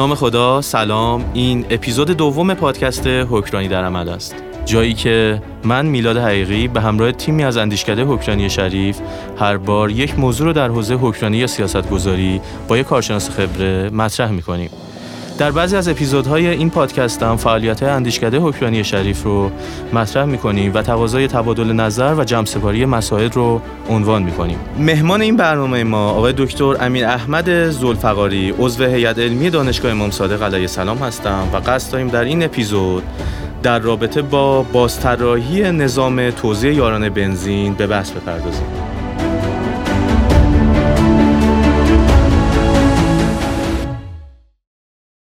نام خدا سلام. این اپیزود دوم پادکست حکرانی در عمل است. جایی که من میلاد حقیقی به همراه تیمی از اندیشکده حکرانی شریف هر بار یک موضوع رو در حوزه حکرانی یا سیاست گذاری با یک کارشناس خبره مطرح می‌کنیم. در بعضی از اپیزودهای این پادکست هم فعالیت اندیشکده حکرانی شریف رو مطرح می‌کنیم و تقاضای تبادل نظر و جمع سپاری مسائل رو عنوان می‌کنیم. مهمان این برنامه ما آقای دکتر امیر احمد زلفقاری عضو هیئت علمی دانشگاه امام صادق علیه السلام هستم و قصد داریم در این اپیزود در رابطه با بازطراحی نظام توزیع یاران بنزین به بحث بپردازیم.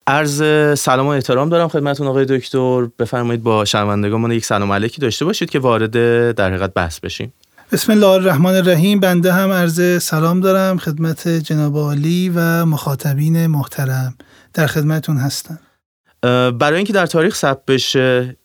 عرض سلام و احترام دارم خدمتون آقای دکتر. بفرمایید با شنوندگان یک سلام علیکی داشته باشید که وارد در حقیقت بحث بشیم. بسم الله الرحمن الرحیم. بنده هم عرض سلام دارم. خدمت جناب عالی و مخاطبین محترم در خدمتون هستم. برای اینکه در تاریخ ثبت بشه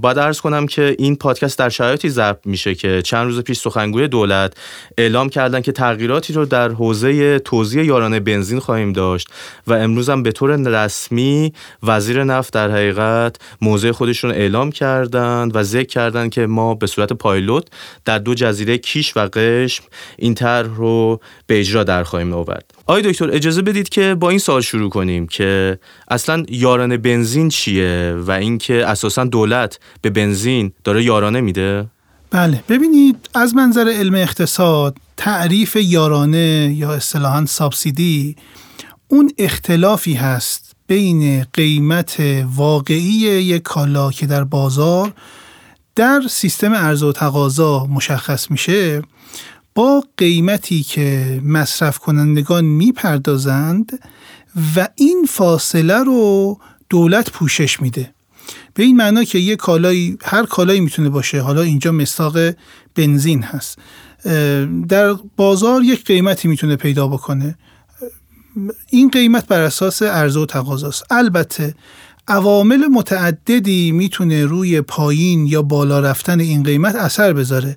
باید ارز کنم که این پادکست در شرایطی ضبط میشه که چند روز پیش سخنگوی دولت اعلام کردن که تغییراتی رو در حوزه توزیع یارانه بنزین خواهیم داشت و امروز هم به طور رسمی وزیر نفت در حقیقت موضع خودشون اعلام کردند و ذکر کردند که ما به صورت پایلوت در دو جزیره کیش و قشم این طرح رو به اجرا در خواهیم آورد. آقای دکتر اجازه بدید که با این سال شروع کنیم که اصلا یارانه بنزین چیه و اینکه اساسا دولت به بنزین داره یارانه میده؟ بله ببینید از منظر علم اقتصاد تعریف یارانه یا اصطلاحا سابسیدی اون اختلافی هست بین قیمت واقعی یک کالا که در بازار در سیستم ارز و تقاضا مشخص میشه. با قیمتی که مصرف کنندگان می‌پردازند و این فاصله رو دولت پوشش میده. به این معنا که یه کالایی هر کالایی می‌تونه باشه. حالا اینجا مستاق بنزین هست. در بازار یک قیمتی می‌تونه پیدا بکنه. این قیمت بر اساس عرضه و تقاضاست البته عوامل متعددی می‌تونه روی پایین یا بالا رفتن این قیمت اثر بذاره.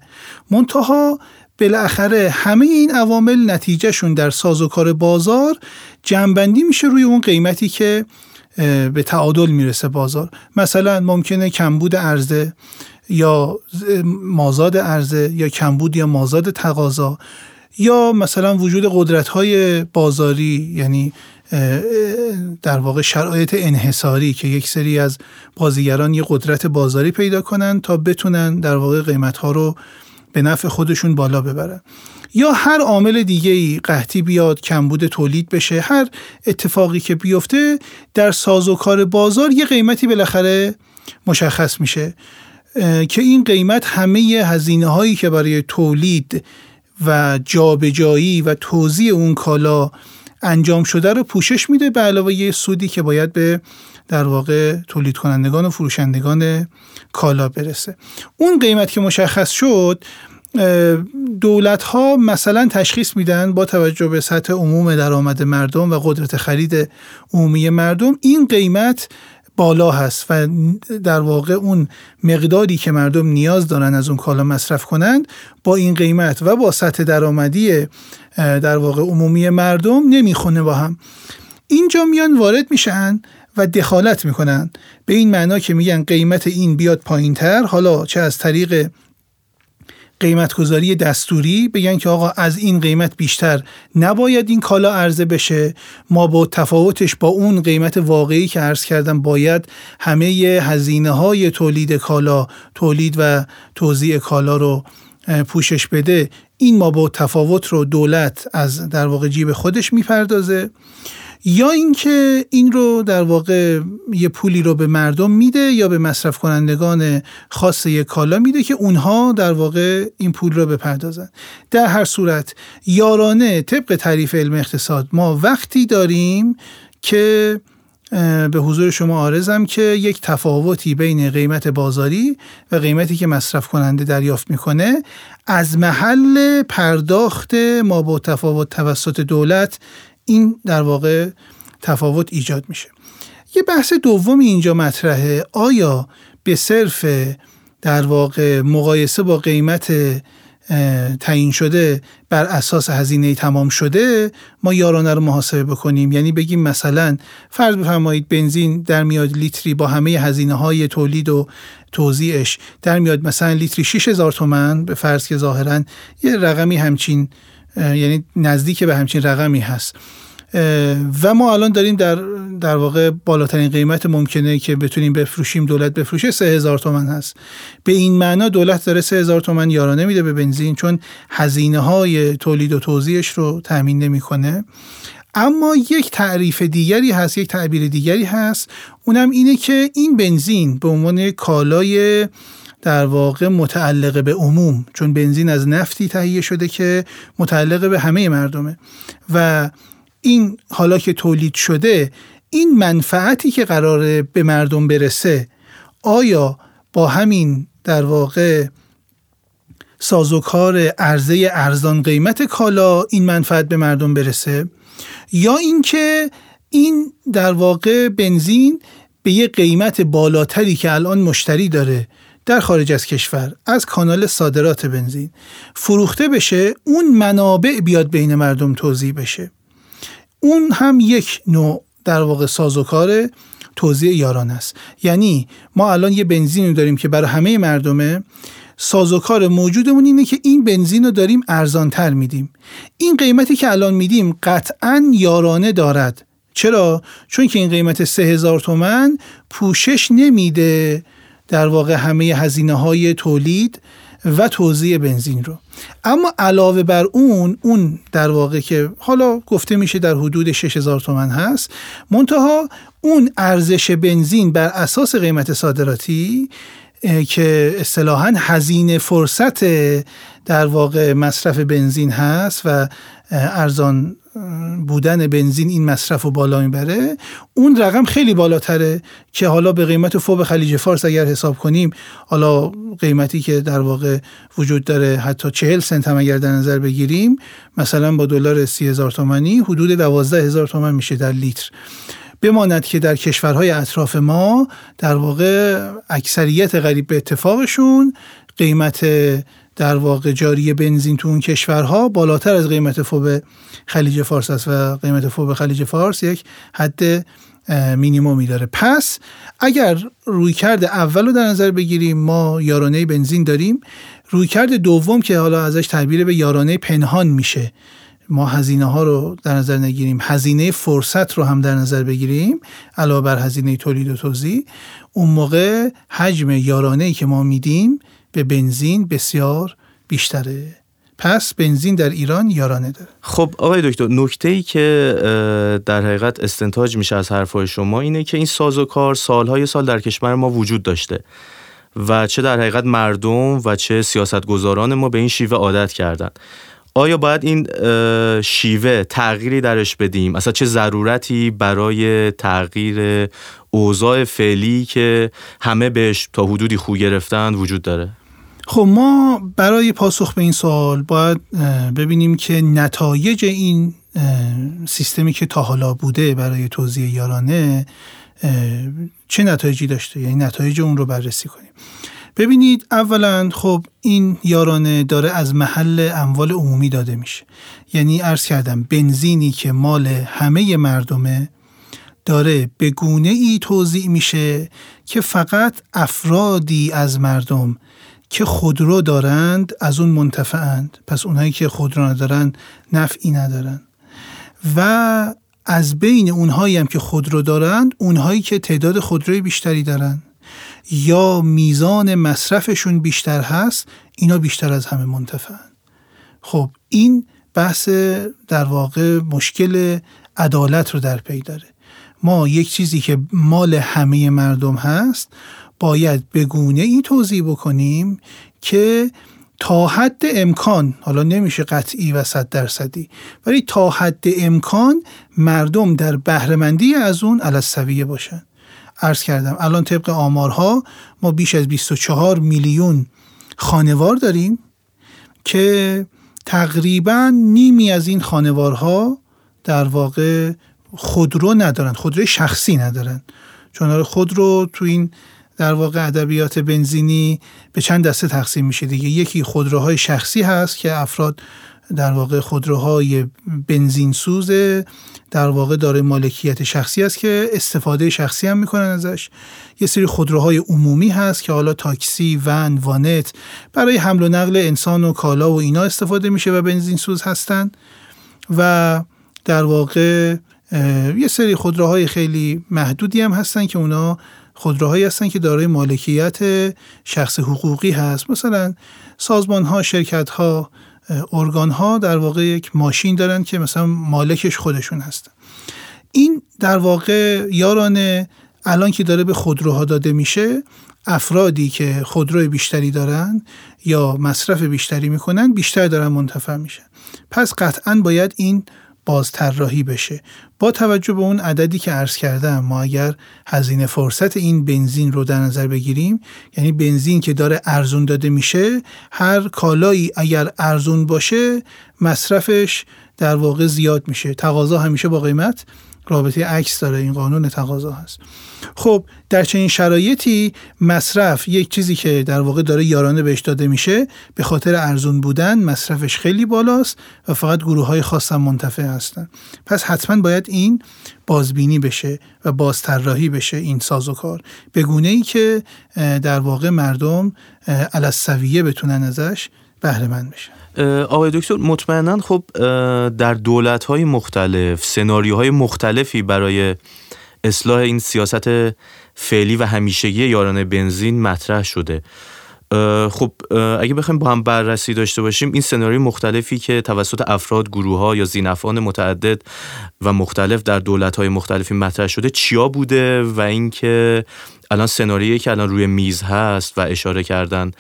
منتها بالاخره همه این عوامل نتیجهشون در سازوکار بازار جنبندی میشه روی اون قیمتی که به تعادل می‌رسه بازار. مثلا ممکنه کمبود عرضه یا مازاد عرضه یا کمبود یا مازاد تقاضا یا مثلا وجود قدرت های بازاری یعنی در واقع شرایط انحصاری که یک سری از بازیگران یه قدرت بازاری پیدا کنن تا بتونن در واقع قیمت ها رو به نفع خودشون بالا ببرن یا هر عامل دیگه ای قحطی بیاد کمبود تولید بشه هر اتفاقی که بیفته در سازوکار بازار یه قیمتی بالاخره مشخص میشه که این قیمت همه هزینه هایی که برای تولید و جابجایی و توزیع اون کالا انجام شده رو پوشش میده به علاوه یه سودی که باید به در واقع تولید کنندگان و فروشندگان کالا برسه. اون قیمت که مشخص شد دولت ها مثلا تشخیص میدن با توجه به سطح عموم درآمد مردم و قدرت خرید عمومی مردم این قیمت بالا هست و در واقع اون مقداری که مردم نیاز دارن از اون کالا مصرف کنند با این قیمت و با سطح درآمدی در واقع عمومی مردم نمی‌خونه با هم. اینجا میان وارد میشن و دخالت می‌کنن. به این معنا که میگن قیمت این بیاد پایین تر حالا چه از طریق قیمتگذاری دستوری بگن که آقا از این قیمت بیشتر نباید این کالا عرضه بشه. ما با تفاوتش با اون قیمت واقعی که عرض کردم باید همه هزینه های تولید کالا تولید و توزیع کالا رو پوشش بده. این ما با تفاوت رو دولت از در واقع جیب خودش می‌پردازه. یا اینکه این رو در واقع یه پولی رو به مردم میده یا به مصرف کنندگان خاص یک کالا میده که اونها در واقع این پول رو بپردازن. در هر صورت یارانه طبق تعریف علم اقتصاد ما وقتی داریم که به حضور شما آرزم که یک تفاوتی بین قیمت بازاری و قیمتی که مصرف کننده دریافت می‌کنه از محل پرداخت ما با تفاوت توسط دولت این در واقع تفاوت ایجاد میشه. یه بحث دومی اینجا مطرحه. آیا به صرف در واقع مقایسه با قیمت تعیین شده بر اساس هزینه تمام شده ما یارانه رو محاسبه بکنیم؟ یعنی بگیم مثلا فرض بفرمایید بنزین در میاد لیتری با همه هزینه های تولید و توزیعش در میاد مثلا لیتری 6000 تومن به فرض که ظاهرا یه رقمی همچین یعنی نزدیک به همچین رقمی هست. و ما الان داریم در در واقع بالاترین قیمت ممکنه که بتونیم بفروشیم. دولت بفروشه سه هزار تومن هست. به این معنا دولت داره سه هزار تومن یارانه میده به بنزین چون هزینه های تولید و توزیعش رو تامین نمی‌کنه. اما یک تعریف دیگری هست یک تعبیر دیگری هست. اونم اینه که این بنزین به عنوان کالای در واقع متعلق به عموم چون بنزین از نفتی تهیه شده که متعلق به همه مردمه. و این حالا که تولید شده این منفعتی که قراره به مردم برسه آیا با همین در واقع سازوکار عرضه ارزان قیمت کالا این منفعت به مردم برسه؟ یا اینکه این در واقع بنزین به یه قیمت بالاتری که الان مشتری داره در خارج از کشور از کانال صادرات بنزین. فروخته بشه اون منابع بیاد بین مردم توضیح بشه. اون هم یک نوع در واقع سازوکار توزیع یاران است. یعنی ما الان یه بنزین داریم که برای همه مردمه. سازوکار موجودمون اینه که این بنزین رو داریم ارزانتر میدیم. این قیمتی که الان میدیم قطعا یارانه دارد. چرا؟ چون که این قیمت سه هزار تومن پوشش نمیده. در واقع همه هزینه های تولید و توزیع بنزین رو. اما علاوه بر اون اون در واقع که حالا گفته میشه در حدود 6000 تومن هست منتها اون ارزش بنزین بر اساس قیمت صادراتی که اصطلاحا هزینه فرصت در واقع مصرف بنزین هست و ارزان بودن بنزین این مصرف رو بالا می‌بره اون رقم خیلی بالاتره که حالا به قیمت فوب خلیج فارس اگر حساب کنیم حالا قیمتی که در واقع وجود داره حتی چهل سنت هم اگر در نظر بگیریم مثلا با دلار سی هزار تومنی حدود دوازده هزار تومن میشه در لیتر. بماند که در کشورهای اطراف ما در واقع اکثریت غریب به اتفاقشون قیمت در واقع جاری بنزین تو اون کشورها بالاتر از قیمت فوب خلیج فارس است و قیمت فوب خلیج فارس یک حد مینیمومی داره. پس اگر رویکرد اول رو در نظر بگیریم ما یارانه بنزین داریم. رویکرد دوم که حالا ازش تعبیر به یارانه پنهان میشه. ما هزینه ها رو در نظر نگیریم. هزینه فرصت رو هم در نظر بگیریم علاوه بر هزینه تولید و توزیع. اون موقع حجم یارانه ای که ما میدیم به بنزین بسیار بیشتره. پس بنزین در ایران یارانه داره. خب آقای دکتر نکته ای که در حقیقت استنتاج میشه از حرفهای شما اینه که این ساز و کار سالهای سال در کشور ما وجود داشته و چه در حقیقت مردم و چه سیاستگزاران ما به این شیوه عادت کردن. آیا باید این شیوه تغییری درش بدیم؟ اصلا چه ضرورتی برای تغییر اوضاع فعلی که همه بهش تا حدودی خو گرفتن وجود داره؟ خب ما برای پاسخ به این سوال باید ببینیم که نتایج این سیستمی که تا حالا بوده برای توضیح یارانه چه نتایجی داشته؟ یعنی نتایج اون رو بررسی کنیم. ببینید اولا خب این یارانه داره از محل اموال عمومی داده میشه. یعنی عرض کردم بنزینی که مال همه مردمه داره به گونه ای توضیح میشه که فقط افرادی از مردم که خودرو دارند از اون منتفعند. پس اونهایی که خودرو ندارن نفعی ندارن. و از بین اونهایی هم که خودرو دارند اونهایی که تعداد خودروی بیشتری دارن. یا میزان مصرفشون بیشتر هست اینا بیشتر از همه منتفعن خب این بحث در واقع مشکل عدالت رو در پی داره. ما یک چیزی که مال همه مردم هست باید به گونه ای توضیح بکنیم که تا حد امکان حالا نمیشه قطعی و صد درصدی ولی تا حد امکان مردم در بهرهمندی از اون على باشن. عرض کردم الان طبق آمارها ما بیش از 24 میلیون خانوار داریم که تقریبا نیمی از این خانوارها در واقع خودرو ندارن خودروی شخصی ندارن. چون خودرو تو این در واقع ادبیات بنزینی به چند دسته تقسیم میشه دیگه. یکی خودروهای شخصی هست که افراد در واقع خودروهای بنزین سوزه در واقع داره مالکیت شخصی است که استفاده شخصی هم می‌کنن ازش. یه سری خودروهای عمومی هست که حالا تاکسی ون وانت برای حمل و نقل انسان و کالا و اینا استفاده میشه و بنزین سوز هستن. و در واقع یه سری خودروهای خیلی محدودی هم هستن که اونا خودروهایی هستن که دارای مالکیت شخص حقوقی هست. مثلا سازمان ها شرکت ها ارگان ها در واقع یک ماشین دارن که مثلا مالکش خودشون هستن. این در واقع یاران الان که داره به خودروها داده میشه افرادی که خودرو بیشتری دارن یا مصرف بیشتری می‌کنن بیشتر دارن منتفع میشن. پس قطعا باید این بازطراحی بشه. با توجه به اون عددی که عرض کردم ما اگر هزینه فرصت این بنزین رو در نظر بگیریم یعنی بنزین که داره ارزون داده میشه هر کالایی اگر ارزون باشه مصرفش در واقع زیاد میشه. تقاضا همیشه با قیمت رابطه عکس داره این قانون تقاضا هست. خب در چنین شرایطی مصرف یک چیزی که در واقع داره یارانه بهش داده میشه به خاطر ارزون بودن مصرفش خیلی بالاست و فقط گروه های خاص هم منتفع هستن. پس حتما باید این بازبینی بشه و بازطراحی بشه این سازوکار به گونه ای که در واقع مردم علسویه بتونن ازش بهره مند بشن. آقای دکتر مطمئنا خب در دولت های مختلف سناریوهای مختلفی برای اصلاح این سیاست فعلی و همیشگی یاران بنزین مطرح شده. خب اگه بخوایم با هم بررسی داشته باشیم این سناریوی مختلفی که توسط افراد گروه ها یا زینفان متعدد و مختلف در دولت های مختلفی مطرح شده چیا بوده؟ و اینکه الان سناریویی که الان روی میز هست و اشاره کردن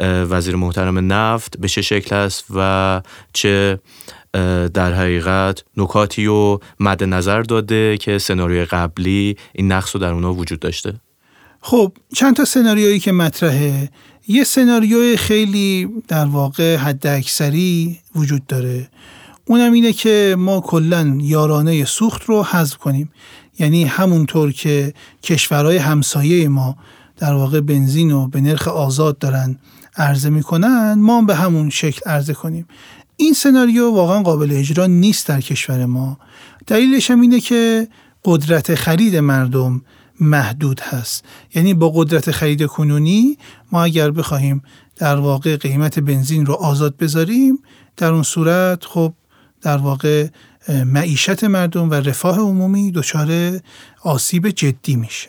وزیر محترم نفت به چه شکل است و چه در حقیقت نکاتی رو مد نظر داده که سناریوی قبلی این نقص رو در اونا وجود داشته؟ خب چند تا سناریویی که مطرحه. یه سناریوی خیلی در واقع حد اکثری وجود داره. اونم اینه که ما کلا یارانه سوخت رو حذف کنیم. یعنی همونطور که کشورهای همسایه ما در واقع بنزین رو به نرخ آزاد دارن عرضه می‌کنن ما به همون شکل عرضه کنیم. این سناریو واقعا قابل اجرا نیست در کشور ما. دلیلش هم اینه که قدرت خرید مردم محدود هست. یعنی با قدرت خرید کنونی ما اگر بخواهیم در واقع قیمت بنزین رو آزاد بذاریم در اون صورت خب در واقع معیشت مردم و رفاه عمومی دچار آسیب جدی میشه.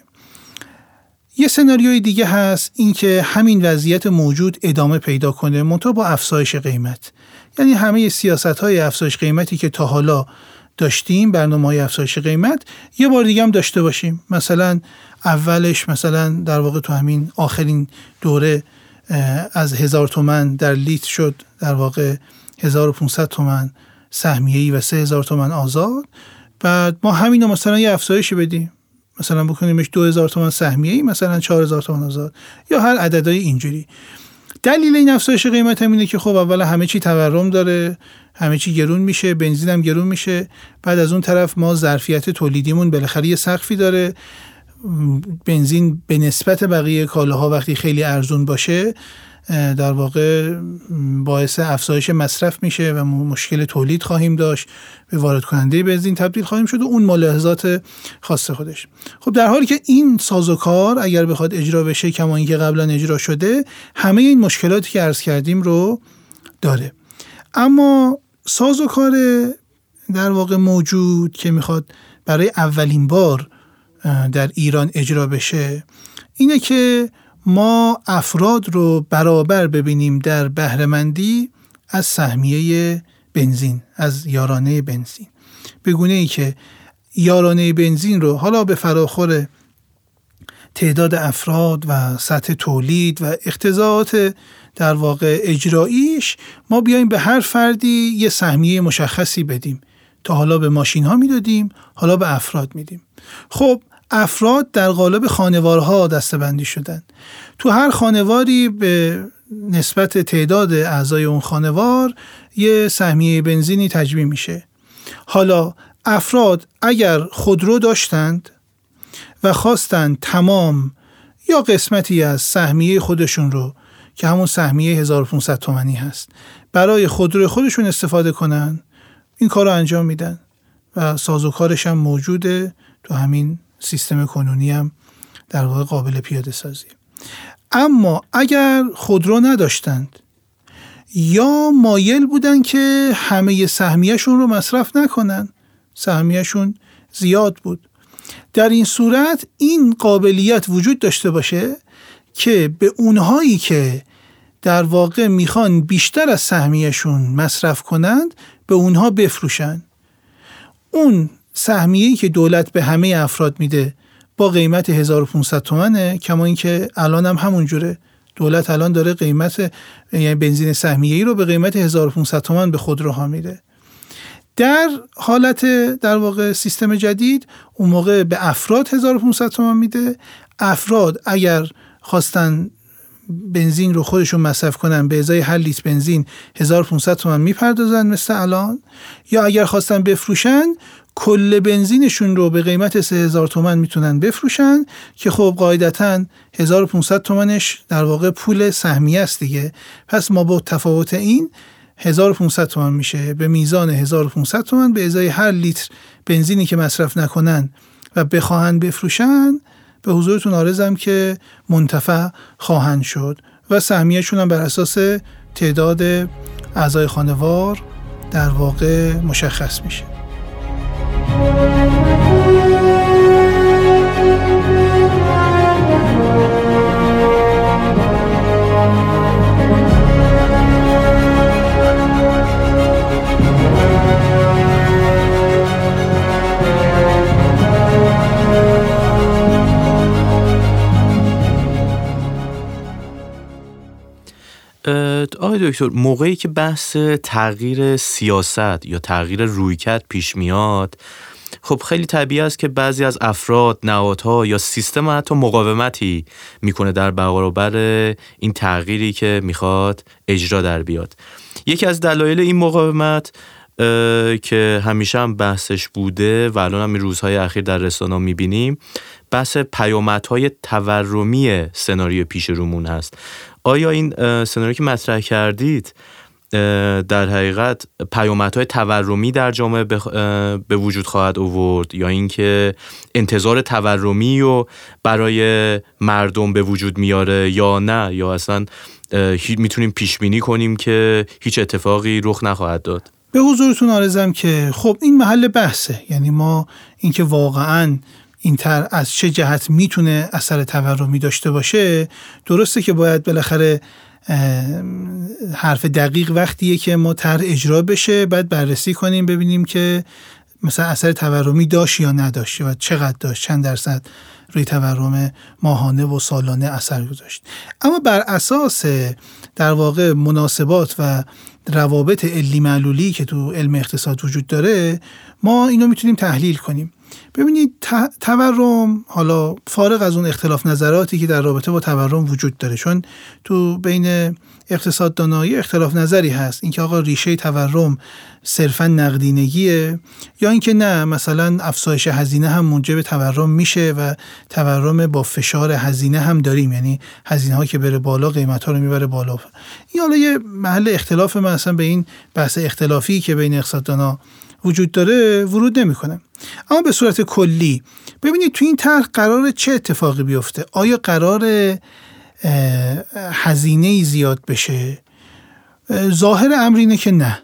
یه سناریوی دیگه هست اینکه همین وضعیت موجود ادامه پیدا کنه منتها با افزایش قیمت. یعنی همه سیاست های افزایش قیمتی که تا حالا داشتیم برنامه های افزایش قیمت یه بار دیگه هم داشته باشیم. مثلا اولش مثلا در واقع تو همین آخرین دوره از هزار تومن در لیتر شد در واقع 1500 تومن. ای و 3000 تومن آزاد. بعد ما همین رو مثلا یه افزایشی بدیم. مثلا بکنیمش 2000 تومن ای مثلا 4000 تومن آزاد. یا هر عددهای اینجوری. دلیل این افزایش قیمت هم اینه که خب اول همه چی تورم داره همه چی گرون میشه بنزین هم گرون میشه. بعد از اون طرف ما ظرفیت تولیدیمون بالاخره یه سقفی داره. بنزین به نسبت بقیه کالاها وقتی خیلی ارزون باشه در واقع باعث افزایش مصرف میشه و مشکل تولید خواهیم داشت. به وارد کننده بنزین تبدیل خواهیم شد و اون ملاحظات خاص خودش. خب در حالی که این سازوکار اگر بخواد اجرا بشه کما اینکه قبلا اجرا شده همه این مشکلاتی که عرض کردیم رو داره. اما سازوکار در واقع موجود که می‌خواد برای اولین بار در ایران اجرا بشه اینه که ما افراد رو برابر ببینیم در بهرهمندی از سهمیه بنزین از یارانه بنزین. به گونه ای که یارانه بنزین رو حالا به فراخور تعداد افراد و سطح تولید و اختزاعات در واقع اجراییش ما بیایم به هر فردی یه سهمیه مشخصی بدیم. تا حالا به ماشین ها می‌دادیم حالا به افراد میدیم. خب افراد در قالب خانوارها دستبندی شدن تو هر خانواری به نسبت تعداد اعضای اون خانوار یه سهمیه بنزینی تجمیم میشه. حالا افراد اگر خودرو داشتند و خواستند تمام یا قسمتی از سهمیه خودشون رو که همون سهمیه 1500 تومنی هست برای خودرو خودشون استفاده کنن این کار رو انجام میدن و سازوکارش هم موجوده تو همین سیستم کنونی هم در واقع قابل پیاده سازی. اما اگر خودرو نداشتند یا مایل بودن که همه سهمیهشون رو مصرف نکنن سهمیهشون زیاد بود. در این صورت این قابلیت وجود داشته باشه که به اونهایی که در واقع می‌خوان بیشتر از سهمیهشون مصرف کنند به اونها بفروشن. اون سهمیه‌ای که دولت به همه افراد میده با قیمت 1500 تومنه کما اینکه الان هم همون جوره. دولت الان داره قیمت یعنی بنزین سهمیه‌ای رو به قیمت 1500 تومن به خودروها میده. در حالت در واقع سیستم جدید اون موقع به افراد 1500 تومن میده. افراد اگر خواستن بنزین رو خودشون مصرف کنن به ازای هر لیتر بنزین 1500 تومن می‌پردازن مثل الان یا اگر خواستن بفروشن کل بنزینشون رو به قیمت 3000 تومن می‌تونن بفروشن که خب قاعدتا 1500 تومنش در واقع پول سهمیه است دیگه. پس ما با تفاوت این 1500 تومن میشه. به میزان 1500 تومن به ازای هر لیتر بنزینی که مصرف نکنن و بخواهند بفروشن به حضورتون آرزم که منتفع خواهند شد و سهمیهشون هم بر اساس تعداد اعضای خانوار در واقع مشخص میشه. آقای دکتر موقعی که بحث تغییر سیاست یا تغییر رویکرد پیش میاد خب خیلی طبیعی است که بعضی از افراد، نهادها یا سیستم حتی مقاومتی می‌کنه در برابر این تغییری که می‌خواد اجرا در بیاد. یکی از دلایل این مقاومت که همیشه هم بحثش بوده و الان هم این روزهای اخیر در رسانه می‌بینیم بحث پیامدهای تورمی سناریو پیش رومون هست آیا این سناریو که مطرح کردید در حقیقت پیامدهای تورمی در جامعه به وجود خواهد آورد؟ یا اینکه انتظار تورمی و برای مردم به وجود میاره یا نه؟ یا اصلا می‌تونیم پیش بینی کنیم که هیچ اتفاقی رخ نخواهد داد؟ به حضورتون آرزم که خب این محل بحثه. یعنی ما اینکه واقعا این تر از چه جهت می‌تونه اثر تورمی داشته باشه؟ درسته که باید بالاخره حرف دقیق وقتیه که ما تر اجرا بشه بعد بررسی کنیم ببینیم که مثلا اثر تورمی داشت یا نداشت و چقدر داشت چند درصد روی تورم ماهانه و سالانه اثر گذاشت. اما بر اساس در واقع مناسبات و روابط علی معلولی که تو علم اقتصاد وجود داره ما اینو می‌تونیم تحلیل کنیم. ببینید تورم حالا فارغ از اون اختلاف نظراتی که در رابطه با تورم وجود داره چون تو بین اقتصاددانایی اختلاف نظری هست. اینکه آقا ریشه تورم صرفا نقدینگیه یا اینکه نه مثلا افزایش هزینه هم موجب تورم میشه و تورم با فشار هزینه هم داریم. یعنی هزینه ها که بره بالا قیمت ها رو می‌بره بالا. این حالا یه محل اختلاف مثلا به این بحث اختلافی که بین اقتصاددانا وجود داره ورود نمی‌کنه. اما به صورت کلی ببینید تو این طرح قرار چه اتفاقی بیفته؟ آیا قرار هزینه زیاد بشه؟ ظاهر امر اینه که نه.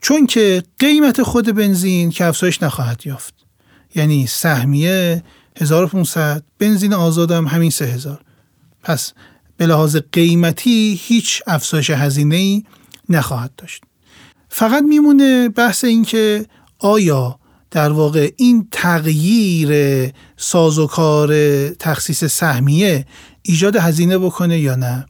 چون که قیمت خود بنزین که افزایش نخواهد یافت. یعنی سهمیه 1500 بنزین آزادم همین 3000 پس به لحاظ قیمتی هیچ افزایش هزینه ای نخواهد داشت. فقط میمونه بحث این که آیا در واقع این تغییر سازوکار تخصیص سهمیه ایجاد هزینه بکنه یا نه؟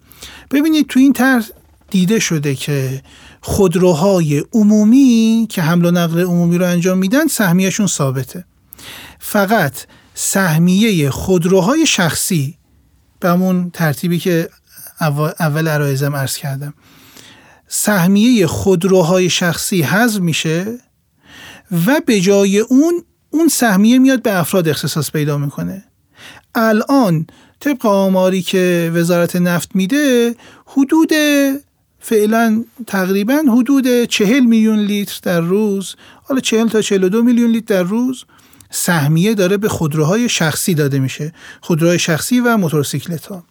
ببینید تو این طرح دیده شده که خودروهای عمومی که حمل و نقل عمومی رو انجام میدن سهمیهشون ثابته. فقط سهمیه خودروهای شخصی به همون ترتیبی که اول عرایزم عرض کردم. سهمیه خودروهای شخصی حذف میشه و به جای اون اون سهمیه میاد به افراد اختصاص پیدا می‌کنه. الان طبق آماری که وزارت نفت میده حدود فعلا تقریبا حدود چهل میلیون لیتر در روز حالا چهل تا چهل دو میلیون لیتر در روز سهمیه داره به خودروهای شخصی داده میشه خودروهای شخصی و موتورسیکلت ها.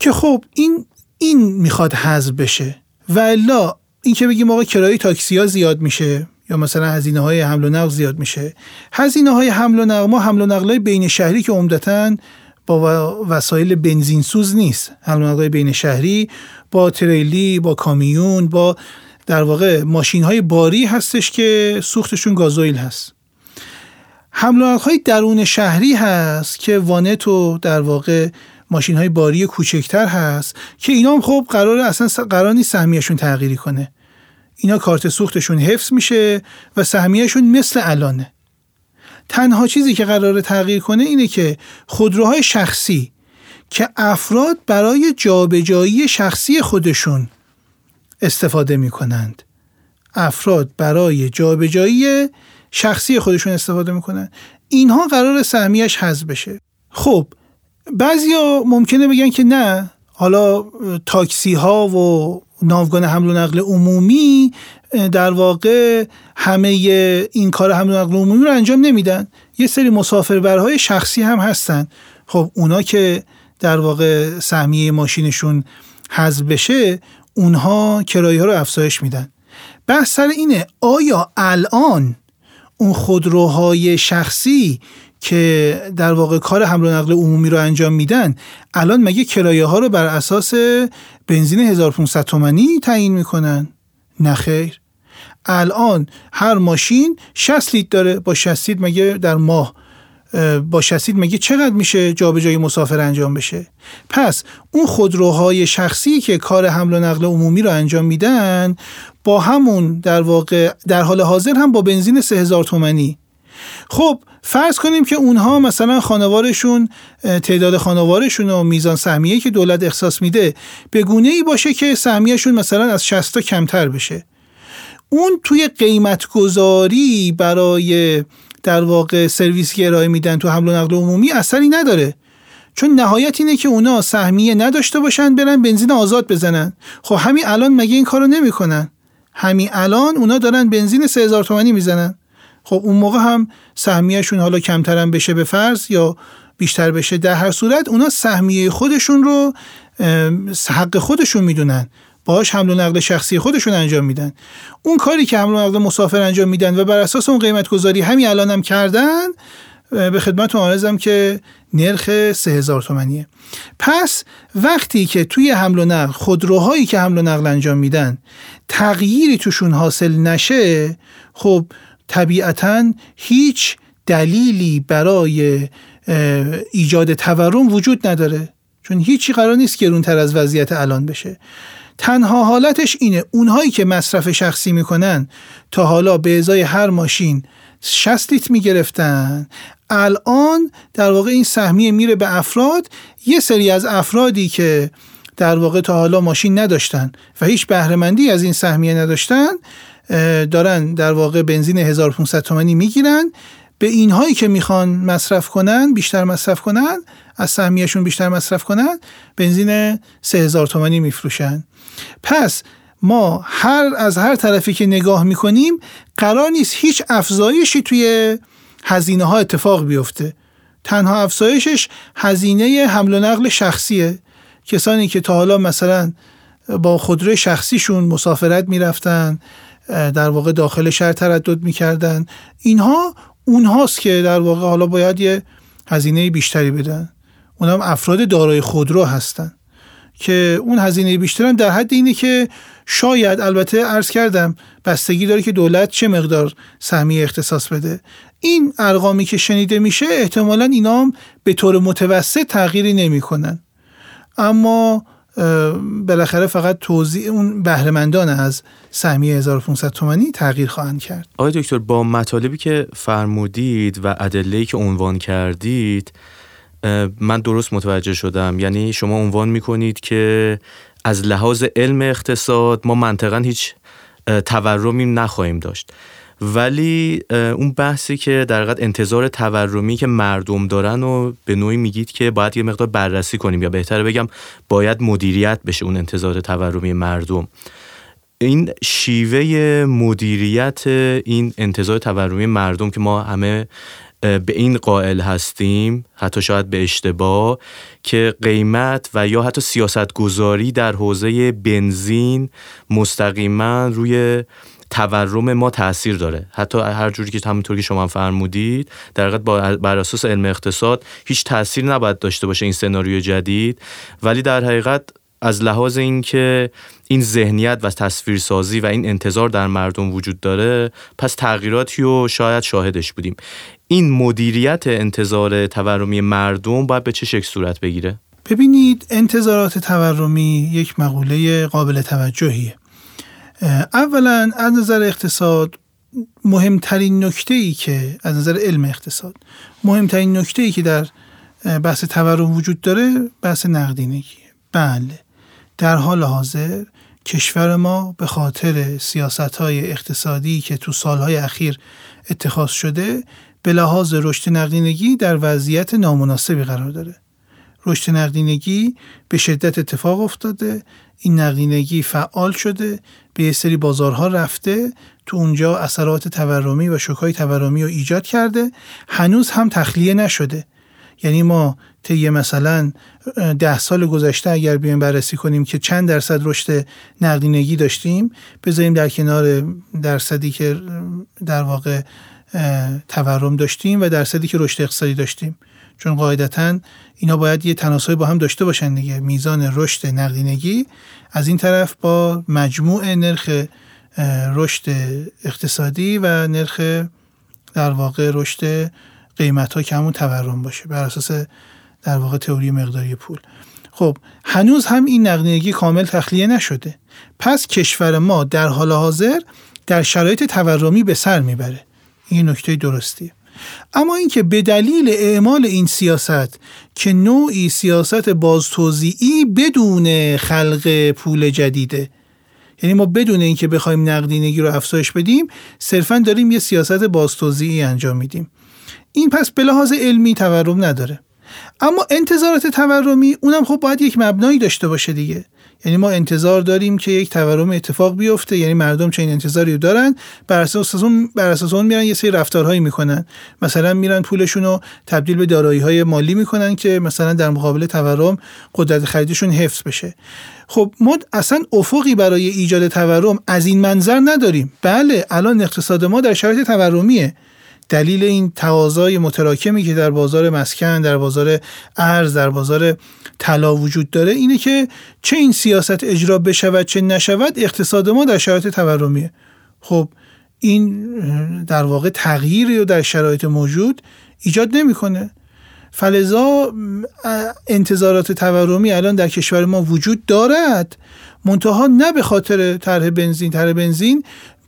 که خب این این می‌خواد حذف بشه. و الا این که بگیم آقا کرایه تاکسی ها زیاد میشه یا مثلا هزینه های حمل و نقل زیاد میشه. هزینه های حمل و نقل ما حمل و نقل های بین شهری که عمدتا با وسایل بنزین سوز نیست. حمل و نقل بین شهری با تریلی با کامیون با در واقع ماشین های باری هستش که سوختشون گازوئیل هست. حمل و های درون شهری هست که وانت و در واقع ماشین های باری کوچکتر هست که اینا هم خب قرار اصلا قرار نیست سهمیهشون تغییری کنه. اینا کارت سوختشون حفظ میشه و سهمیهشون مثل الانه. تنها چیزی که قرار تغییر کنه اینه که خودروهای شخصی که افراد برای جابجایی شخصی خودشون استفاده می کنند. افراد برای جابجایی شخصی خودشون استفاده می‌کنن اینها قرار سهمیش حذف بشه. خب بعضیا ممکنه بگن که نه. حالا تاکسی ها و ناوگان حمل و نقل عمومی در واقع همه این کار حمل و نقل عمومی رو انجام نمیدن. یه سری مسافربرهای شخصی هم هستن. خب اونا که در واقع سهمیه ماشینشون حذف بشه اونها کرایه ها رو افزایش میدن. بحث سر اینه آیا الان اون خودروهای شخصی که در واقع کار حمل و نقل عمومی رو انجام میدن الان مگه کرایه ها رو بر اساس بنزین 1500 تومانی تعیین می‌کنن؟ نه خیر. الان هر ماشین 60 لیتر داره با 60 لیتر مگه در ماه با 60 لیتر مگه چقدر میشه جابجایی مسافر انجام بشه؟ پس اون خودروهای شخصی که کار حمل و نقل عمومی رو انجام میدن با همون در واقع در حال حاضر هم با بنزین 3000 تومانی. خب فرض کنیم که اونها مثلا خانوارشون تعداد خانوارشون و میزان سهمیه که دولت اخصاص میده به گونه ای باشه که سهمیهشون مثلا از 60 تا کمتر بشه. اون توی قیمت گذاری برای در واقع سرویس که ارائه میدن تو حمل و نقل عمومی اثری نداره. چون نهایت اینه که اونا سهمیه نداشته باشن برن بنزین آزاد بزنن. خب همین الان مگه این کارو نمی‌کنن؟ همین الان اونا دارن بنزین 3000 تومانی می‌زنن. خب اون موقع هم سهمیهشون حالا کمترم بشه به فرض یا بیشتر بشه در هر صورت اونا سهمیه خودشون رو حق خودشون می‌دونن. باهاش حمل و نقل شخصی خودشون انجام میدن. اون کاری که حمل و نقل مسافر انجام میدن و بر اساس اون قیمت گذاری همین الانم هم کردن به خدمت آرزم که نرخ 3000 تومنیه پس وقتی که توی حمل و نقل خودروهایی که حمل و نقل انجام میدن تغییری توشون حاصل نشه خب طبیعتا هیچ دلیلی برای ایجاد تورم وجود نداره. چون هیچی قرار نیست گرونتر از وضعیت الان بشه. تنها حالتش اینه. اونهایی که مصرف شخصی می‌کنن تا حالا به ازای هر ماشین 60 لیتر می‌گرفتن. الان در واقع این سهمیه میره به افراد. یه سری از افرادی که در واقع تا حالا ماشین نداشتن و هیچ بهرهمندی از این سهمیه نداشتن دارن در واقع بنزین 1500 تومانی می‌گیرن. به اینهایی که می‌خوان مصرف کنن بیشتر مصرف کنن از سهمیهشون بیشتر مصرف کنن بنزین 3000 تومانی میفروشن. پس ما هر از هر طرفی که نگاه می‌کنیم قرار نیست هیچ افزایشی توی هزینه ها اتفاق بیفته. تنها افزایشش هزینه حمل و نقل شخصیه. کسانی که تا حالا مثلا با خودروی شخصیشون مسافرت می‌رفتن در واقع داخل شهر تردد می‌کردن. اینها اونهاست که در واقع حالا باید یه هزینه بیشتری بدن. اونم افراد دارای خودرو هستن. که اون هزینه بیشتر هم در حد اینه که شاید البته عرض کردم بستگی داره که دولت چه مقدار سهمیه اختصاص بده. این ارقامی که شنیده میشه احتمالا اینا به طور متوسط تغییری نمی‌کنن. اما بالاخره فقط توضیح اون بهرهمندان از سهمیه 1500 تومانی تغییر خواهند کرد. آقای دکتر با مطالبی که فرمودید و ادله‌ای که عنوان کردید من درست متوجه شدم. یعنی شما عنوان می‌کنید که از لحاظ علم اقتصاد ما منطقا هیچ تورمی نخواهیم داشت. ولی اون بحثی که در حقیقت انتظار تورمی که مردم دارن و به نوعی میگید که باید یه مقدار بررسی کنیم یا بهتره بگم باید مدیریت بشه اون انتظار تورمی مردم. این شیوه مدیریت این انتظار تورمی مردم که ما همه به این قائل هستیم حتی شاید به اشتباه که قیمت و یا حتی سیاست گذاری در حوزه بنزین مستقیما روی تورم ما تاثیر داره. حتی هر جوری که همونطور که شما فرمودید در حقیقت بر اساس علم اقتصاد هیچ تاثیر نباید داشته باشه این سناریو جدید. ولی در حقیقت از لحاظ اینکه این ذهنیت و تصویرسازی و این انتظار در مردم وجود داره پس تغییراتی رو شاید شاهدش بودیم. این مدیریت انتظار تورمی مردم باید به چه شکل صورت بگیره؟ ببینید انتظارات تورمی یک مقوله قابل توجهیه. اولا از نظر اقتصاد مهمترین نکته ای که از نظر علم اقتصاد مهمترین نکته ای که در بحث تورم وجود داره بحث نقدینگی. بله در حال حاضر کشور ما به خاطر سیاست های اقتصادی که تو سالهای اخیر اتخاذ شده به لحاظ رشد نقدینگی در وضعیت نامناسبی قرار داره. رشد نقدینگی به شدت اتفاق افتاده. این نقدینگی فعال شده به یه سری بازارها رفته تو اونجا اثرات تورمی و شوکای تورمی رو ایجاد کرده. هنوز هم تخلیه نشده. یعنی ما طی مثلا ده سال گذشته اگر بیایم بررسی کنیم که چند درصد رشد نقدینگی داشتیم بذاریم در کنار درصدی که در واقع تورم داشتیم و درصدی که رشد اقتصادی داشتیم. چون قاعدتا اینا باید یه تناسبی با هم داشته باشن دیگه. میزان رشد نقدینگی از این طرف با مجموع نرخ رشد اقتصادی و نرخ در واقع رشد قیمت ها که همون تورم باشه بر اساس در واقع تئوری مقداری پول. خب هنوز هم این نقدینگی کامل تخلیه نشده. پس کشور ما در حال حاضر در شرایط تورمی به سر می‌بره. این نکته درستیه. اما اینکه به دلیل اعمال این سیاست که نوعی سیاست بازتوزیعی بدون خلق پول جدیده. یعنی ما بدون اینکه بخوایم نقدینگی رو افزایش بدیم صرفا داریم یه سیاست بازتوزیعی انجام میدیم. این پس به لحاظ علمی تورم نداره. اما انتظارات تورمی اونم خب باید یک مبنایی داشته باشه دیگه. یعنی ما انتظار داریم که یک تورم اتفاق بیفته یعنی مردم چه انتظاری رو دارن. بر اساس اون بر اساس اون میرن یه سری رفتارهایی می‌کنن. مثلا میرن پولشون رو تبدیل به دارایی های مالی می‌کنن که مثلا در مقابل تورم قدرت خریدشون حفظ بشه. خب ما اصلا افقی برای ایجاد تورم از این منظر نداریم. بله الان اقتصاد ما در شرایط تورمیه. دلیل این تقاضای متراکمی که در بازار مسکن در بازار ارز در بازار طلا وجود داره اینه که چه این سیاست اجرا بشود چه نشود اقتصاد ما در شرایط تورمیه. خب این در واقع تغییری رو در شرایط موجود ایجاد نمی‌کنه. فلزا انتظارات تورمی الان در کشور ما وجود دارد منتها نه به خاطر طرح بنزین. طرح بنزین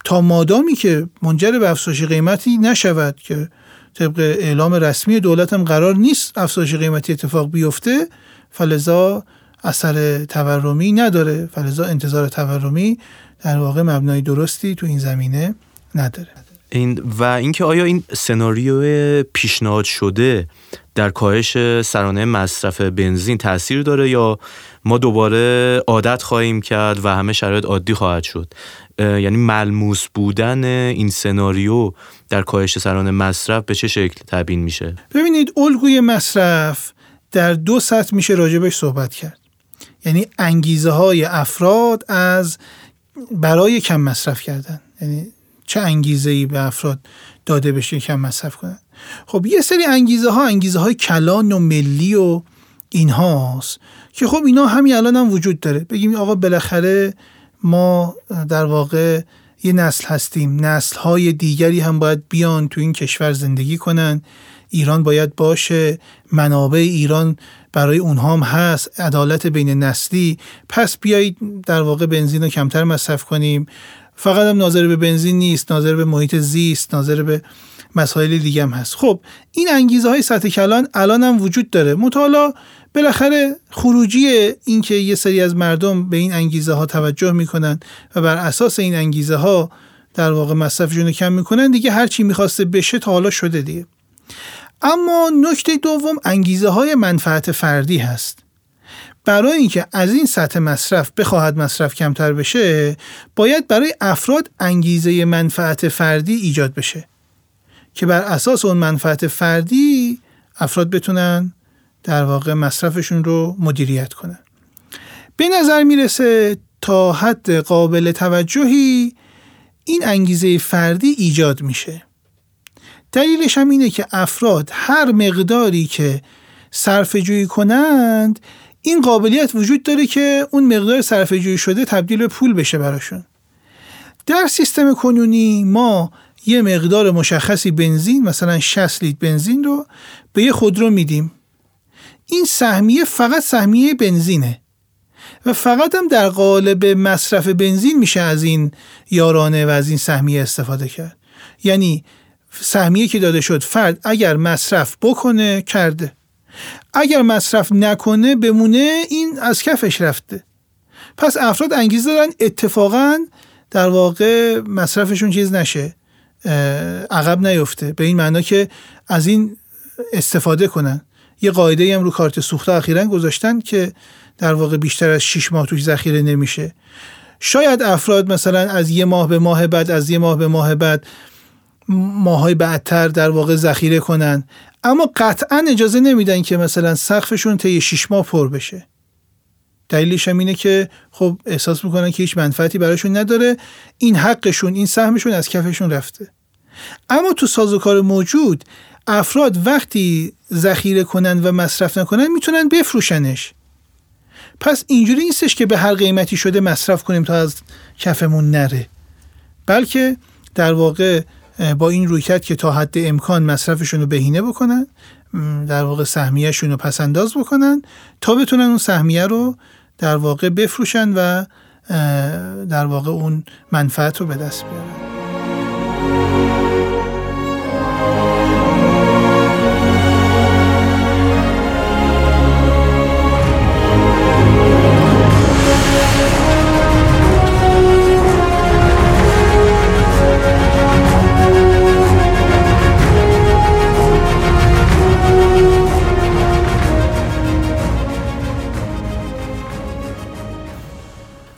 تا مادامی که منجر به افزایش قیمتی نشود که طبق اعلام رسمی دولت هم قرار نیست افزایش قیمتی اتفاق بیفته فلزا اثر تورمی نداره. فلزا انتظار تورمی در واقع مبنای درستی تو این زمینه نداره. این و اینکه آیا این سناریو پیشنهاد شده در کاهش سرانه مصرف بنزین تاثیر داره یا ما دوباره عادت خواهیم کرد و همه شرایط عادی خواهد شد؟ یعنی ملموس بودن این سناریو در کاهش سرانه مصرف به چه شکل تبیین میشه؟ ببینید الگوی مصرف در دو سطح میشه راجبش صحبت کرد. یعنی انگیزه های افراد از برای کم مصرف کردن. یعنی چه انگیزه ای به افراد داده بشه کم مصرف کنن. خب یه سری انگیزه ها انگیزه های کلان و ملی و اینهاست که خب اینا همین الان هم وجود داره. بگیم آقا بالاخره ما در واقع یه نسل هستیم. نسل های دیگری هم باید بیان تو این کشور زندگی کنن. ایران باید باشه. منابع ایران برای اونها هم هست. عدالت بین نسلی. پس بیایید در واقع بنزین رو کمتر مصرف کنیم. فقط هم ناظر به بنزین نیست. ناظر به محیط زیست. ناظر به مسائل دیگه هم هست. خب این انگیزه های سطح کلان الان هم وجود داره. مطالعه بالاخره خروجی اینکه یه سری از مردم به این انگیزه ها توجه می‌کنن و بر اساس این انگیزه ها در واقع مصرفشون رو کم می‌کنن دیگه هر چی می‌خواسته بشه تا حالا شده دیگه. اما نکته دوم انگیزه های منفعت فردی هست. برای اینکه از این سطح مصرف بخواهد مصرف کمتر بشه باید برای افراد انگیزه منفعت فردی ایجاد بشه که بر اساس اون منفعت فردی افراد بتونن در واقع مصرفشون رو مدیریت کنن. به نظر می‌رسه تا حد قابل توجهی این انگیزه فردی ایجاد میشه. دلیلش هم اینه که افراد هر مقداری که صرف جویی کنند این قابلیت وجود داره که اون مقدار صرف جویی شده تبدیل به پول بشه براشون. در سیستم کنونی ما یه مقدار مشخصی بنزین مثلا 60 لیتر بنزین رو به یه خودرو میدیم. این سهمیه فقط سهمیه بنزینه. و فقط هم در قالب مصرف بنزین میشه از این یارانه و از این سهمیه استفاده کرد. یعنی سهمیه که داده شد فرد اگر مصرف بکنه کرده. اگر مصرف نکنه بمونه این از کفش رفته. پس افراد انگیزه دارن اتفاقا در واقع مصرفشون چیز نشه عقب نیفته. به این معنا که از این استفاده کنن. یه قاعده هم رو کارت سوخته اخیرا گذاشتن که در واقع بیشتر از 6 ماه توش ذخیره نمیشه. شاید افراد مثلا از یه ماه به ماه بعد از یه ماه به ماه بعد ماهای بعدتر در واقع ذخیره کنن. اما قطعا اجازه نمیدن که مثلا سقفشون طی 6 ماه پر بشه. دلیلش هم اینه که خب احساس می‌کنن که هیچ منفعتی براشون نداره. این حقشون این سهمشون از کفشون رفته. اما تو سازوکار موجود افراد وقتی ذخیره کنن و مصرف نکنن می‌تونن بفروشنش. پس اینجوری نیستش که به هر قیمتی شده مصرف کنیم تا از کفمون نره. بلکه در واقع با این روی کرد که تا حد امکان مصرفشون رو بهینه بکنن در واقع سهمیهشون رو پس انداز بکنن تا بتونن اون سهمیه رو در واقع بفروشن و در واقع اون منفعت رو به دست بیارن.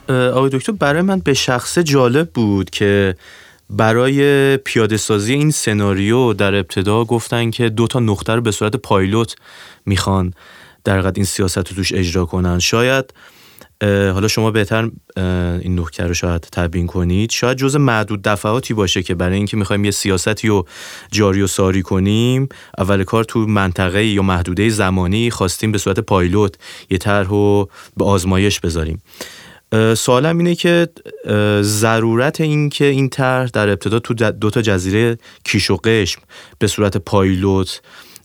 آقای دکتر برای من به شخص جالب بود که برای پیاده سازی این سناریو در ابتدا گفتن که دو تا نقطه رو به صورت پایلوت می‌خوان در این سیاست رو توش اجرا کنن. شاید حالا شما بهتر این نکته رو شاید تبیین کنید. شاید جز معدود دفعاتی باشه که برای اینکه می‌خوایم یه سیاستی رو جاری و ساری کنیم اول کار تو منطقه یا محدوده زمانی خواستیم به صورت پایلوت یه طرح رو به آزمایش بذاریم. سوالم اینه که ضرورت این که این طرح در ابتدا تو دو تا جزیره کیش و قشم به صورت پایلوت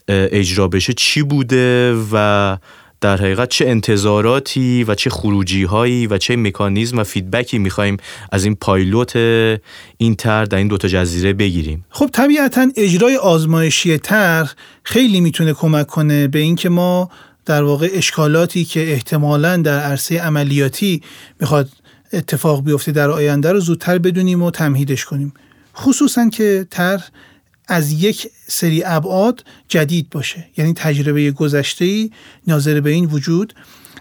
اجرا بشه چی بوده و در حقیقت چه انتظاراتی و چه خروجی هایی و چه مکانیزم و فیدبکی می‌خوایم از این پایلوت این طرح در این دوتا جزیره بگیریم؟ خب طبیعتا اجرای آزمایشی طرح خیلی می‌تونه کمک کنه به اینکه ما در واقع اشکالاتی که احتمالا در عرصه عملیاتی می‌خواد اتفاق بیفته در آینده رو زودتر بدونیم و تمهیدش کنیم. خصوصا که طرح از یک سری ابعاد جدید باشه. یعنی تجربه گذشته ای ناظر به این وجود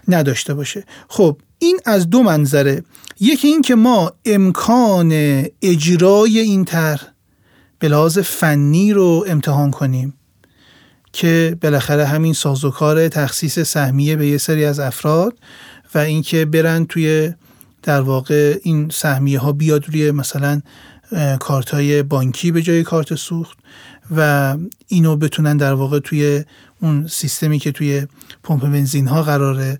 نداشته باشه. خب این از دو منظره. یکی این که ما امکان اجرای این طرح به لحاظ فنی رو امتحان کنیم. که بالاخره همین سازوکار تخصیص سهمیه به یه سری از افراد و اینکه برن توی در واقع این سهمیه ها بیاد روی مثلا کارت های بانکی به جای کارت سوخت و اینو بتونن در واقع توی اون سیستمی که توی پمپ بنزین ها قراره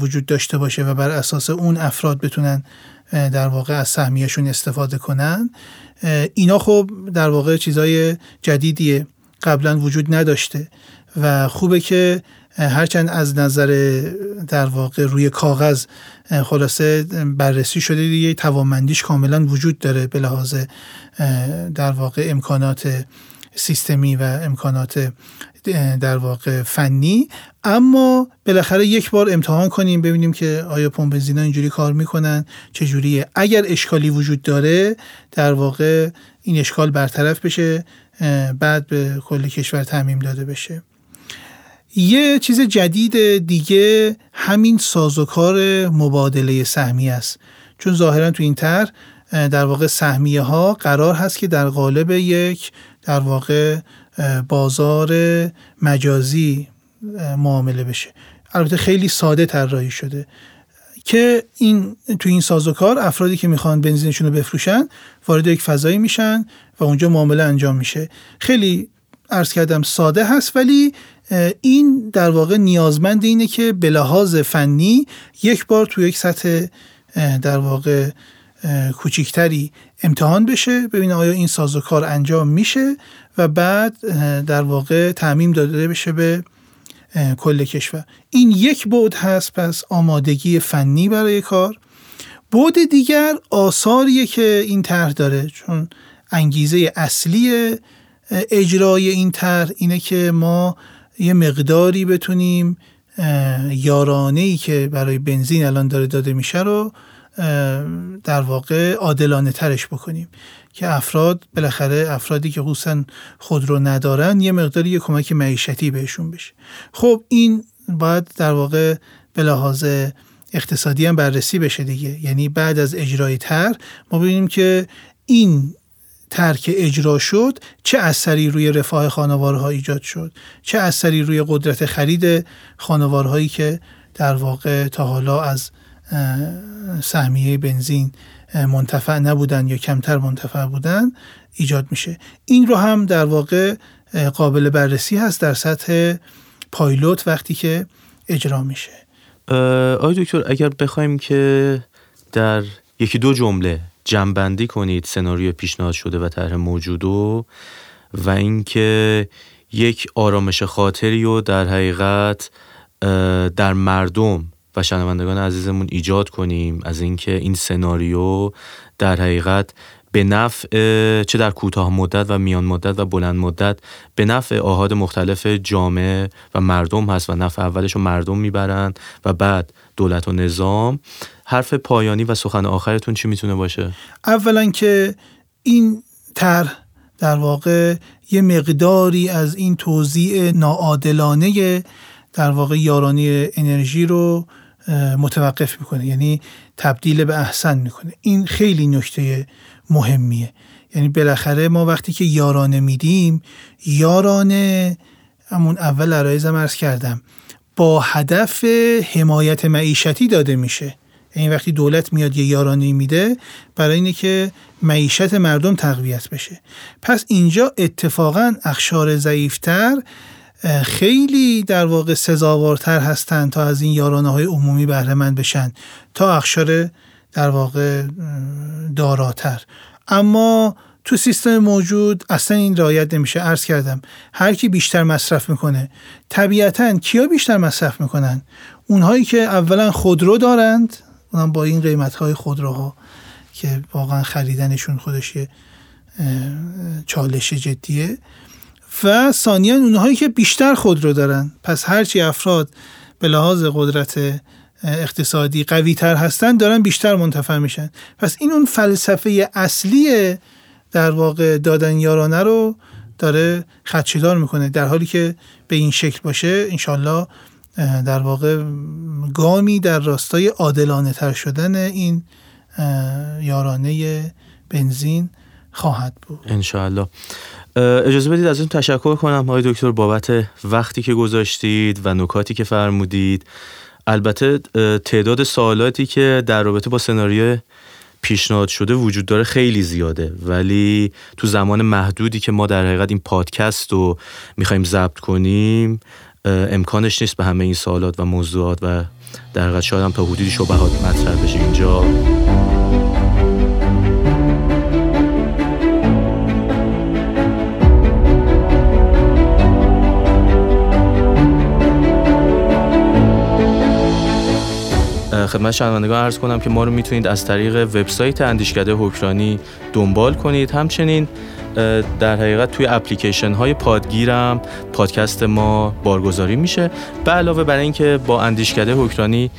وجود داشته باشه و بر اساس اون افراد بتونن در واقع از سهمیهشون استفاده کنن. اینا خب در واقع چیزای جدیدیه. قبلا وجود نداشته و خوبه که هرچند از نظر در واقع روی کاغذ خلاصه بررسی شده دیگه توانمندیش کاملا وجود داره به لحاظ در واقع امکانات سیستمی و امکانات در واقع فنی. اما بالاخره یک بار امتحان کنیم ببینیم که آیا پمپ بنزین اینجوری کار می‌کنن چجوریه. اگر اشکالی وجود داره در واقع این اشکال برطرف بشه. بعد به کل کشور تعمیم داده بشه. یه چیز جدید دیگه همین سازوکار مبادله سهمی است. چون ظاهرا تو این طرح در واقع سهمیه ها قرار هست که در قالب یک در واقع بازار مجازی معامله بشه. البته خیلی ساده طراحی شده. که این تو این سازوکار افرادی که می‌خوان بنزینشون رو بفروشن وارد یک فضایی میشن و اونجا معامله انجام میشه. خیلی عرض کردم ساده هست ولی این در واقع نیازمند اینه که به لحاظ فنی یک بار تو یک سطح در واقع کوچیکتری امتحان بشه ببینه آیا این سازوکار انجام میشه و بعد در واقع تعمیم داده بشه به کل کشور. این یک بود هست پس آمادگی فنی برای کار. بود دیگر آثاریه که این طرح داره چون انگیزه اصلی اجرای این طرح اینه که ما یه مقداری بتونیم یارانه ای که برای بنزین الان داره داده میشه رو در واقع عادلانه ترش بکنیم. که افراد بالاخره افرادی که خصوصا خود رو ندارن یه مقداری یه کمک معیشتی بهشون بشه. خب این باید در واقع به لحاظ اقتصادی هم بررسی بشه دیگه. یعنی بعد از اجرای تر ما ببینیم که این ترک اجرا شد چه اثری روی رفاه خانوارها ایجاد شد؟ چه اثری روی قدرت خرید خانوارهایی که در واقع تا حالا از سهمیه بنزین منتفع نبودن یا کمتر منتفع بودن ایجاد میشه. این رو هم در واقع قابل بررسی هست در سطح پایلوت وقتی که اجرا میشه. آقای دکتر اگر بخوایم که در یکی دو جمله جنبندی کنید سناریو پیشنهاد شده و طرح موجودو و اینکه یک آرامش خاطری و در حقیقت در مردم و شنوندگان عزیزمون ایجاد کنیم از اینکه این سناریو در حقیقت به نفع چه در کوتاه مدت و میان مدت و بلند مدت به نفع آهاد مختلف جامعه و مردم هست و نفع اولش رو مردم می‌برند و بعد دولت و نظام. حرف پایانی و سخن آخرتون چی می‌تونه باشه؟ اولا که این طرح در واقع یه مقداری از این توضیع ناعادلانه در واقع یارانی انرژی رو متوقف می‌کنه یعنی تبدیل به احسن می‌کنه. این خیلی نکته مهمیه. یعنی بالاخره ما وقتی که یارانه میدیم یارانه همون اول عرایزم ارز کردم با هدف حمایت معیشتی داده میشه. یعنی وقتی دولت میاد یه یارانه میده برای اینه که معیشت مردم تقویت بشه. پس اینجا اتفاقا اخشار ضعیفتر خیلی در واقع سزاوارتر هستند تا از این یارانه های عمومی بهره مند بشن تا اخشار در واقع داراتر. اما تو سیستم موجود اصلا این رعایت نمیشه. عرض کردم هر کی بیشتر مصرف می‌کنه طبیعتا کیا بیشتر مصرف می‌کنن؟ اونهایی که اولا خودرو دارند اونم با این قیمت های خودروها که واقعا خریدنشون خودش چالش جدیه. و ثانیا اونهایی که بیشتر خودرو دارن. پس هرچی افراد به لحاظ قدرت اقتصادی قوی تر هستن دارن بیشتر منتفع میشن. پس این اون فلسفه اصلی در واقع دادن یارانه رو داره خدشدار می‌کنه. در حالی که به این شکل باشه انشالله در واقع گامی در راستای عادلانه تر شدن این یارانه بنزین خواهد بود. انشالله اجازه بدید از اون تشکر کنم های دکتر بابت وقتی که گذاشتید و نکاتی که فرمودید. البته تعداد سوالاتی که در رابطه با سناریو پیشنهاد شده وجود داره خیلی زیاده. ولی تو زمان محدودی که ما در حقیقت این پادکست رو می‌خوایم ضبط کنیم امکانش نیست به همه این سوالات و موضوعات و در حقیقت شاید هم تا حدودی شبهات مطرح بشه. اینجا خدمت شنوندگان عرض کنم که ما رو می‌تونید از طریق وبسایت اندیشکده حکرانی دنبال کنید. همچنین در حقیقت توی اپلیکیشن های پادگیرم پادکست ما بارگذاری میشه. به علاوه برای اینکه با اندیشکده حکرانی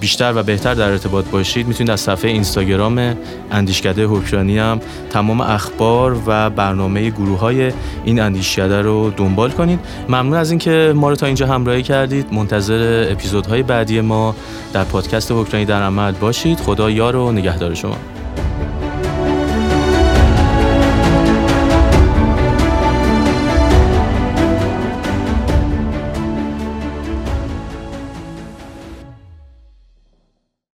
بیشتر و بهتر در ارتباط باشید می‌تونید از صفحه اینستاگرام اندیشکده حکرانی هم تمام اخبار و برنامه گروه های این اندیشکده رو دنبال کنید. ممنون از اینکه ما رو تا اینجا همراهی کردید. منتظر اپیزودهای بعدی ما در پادکست حکرانی در عمل باشید. خدا یار و نگهدار شما.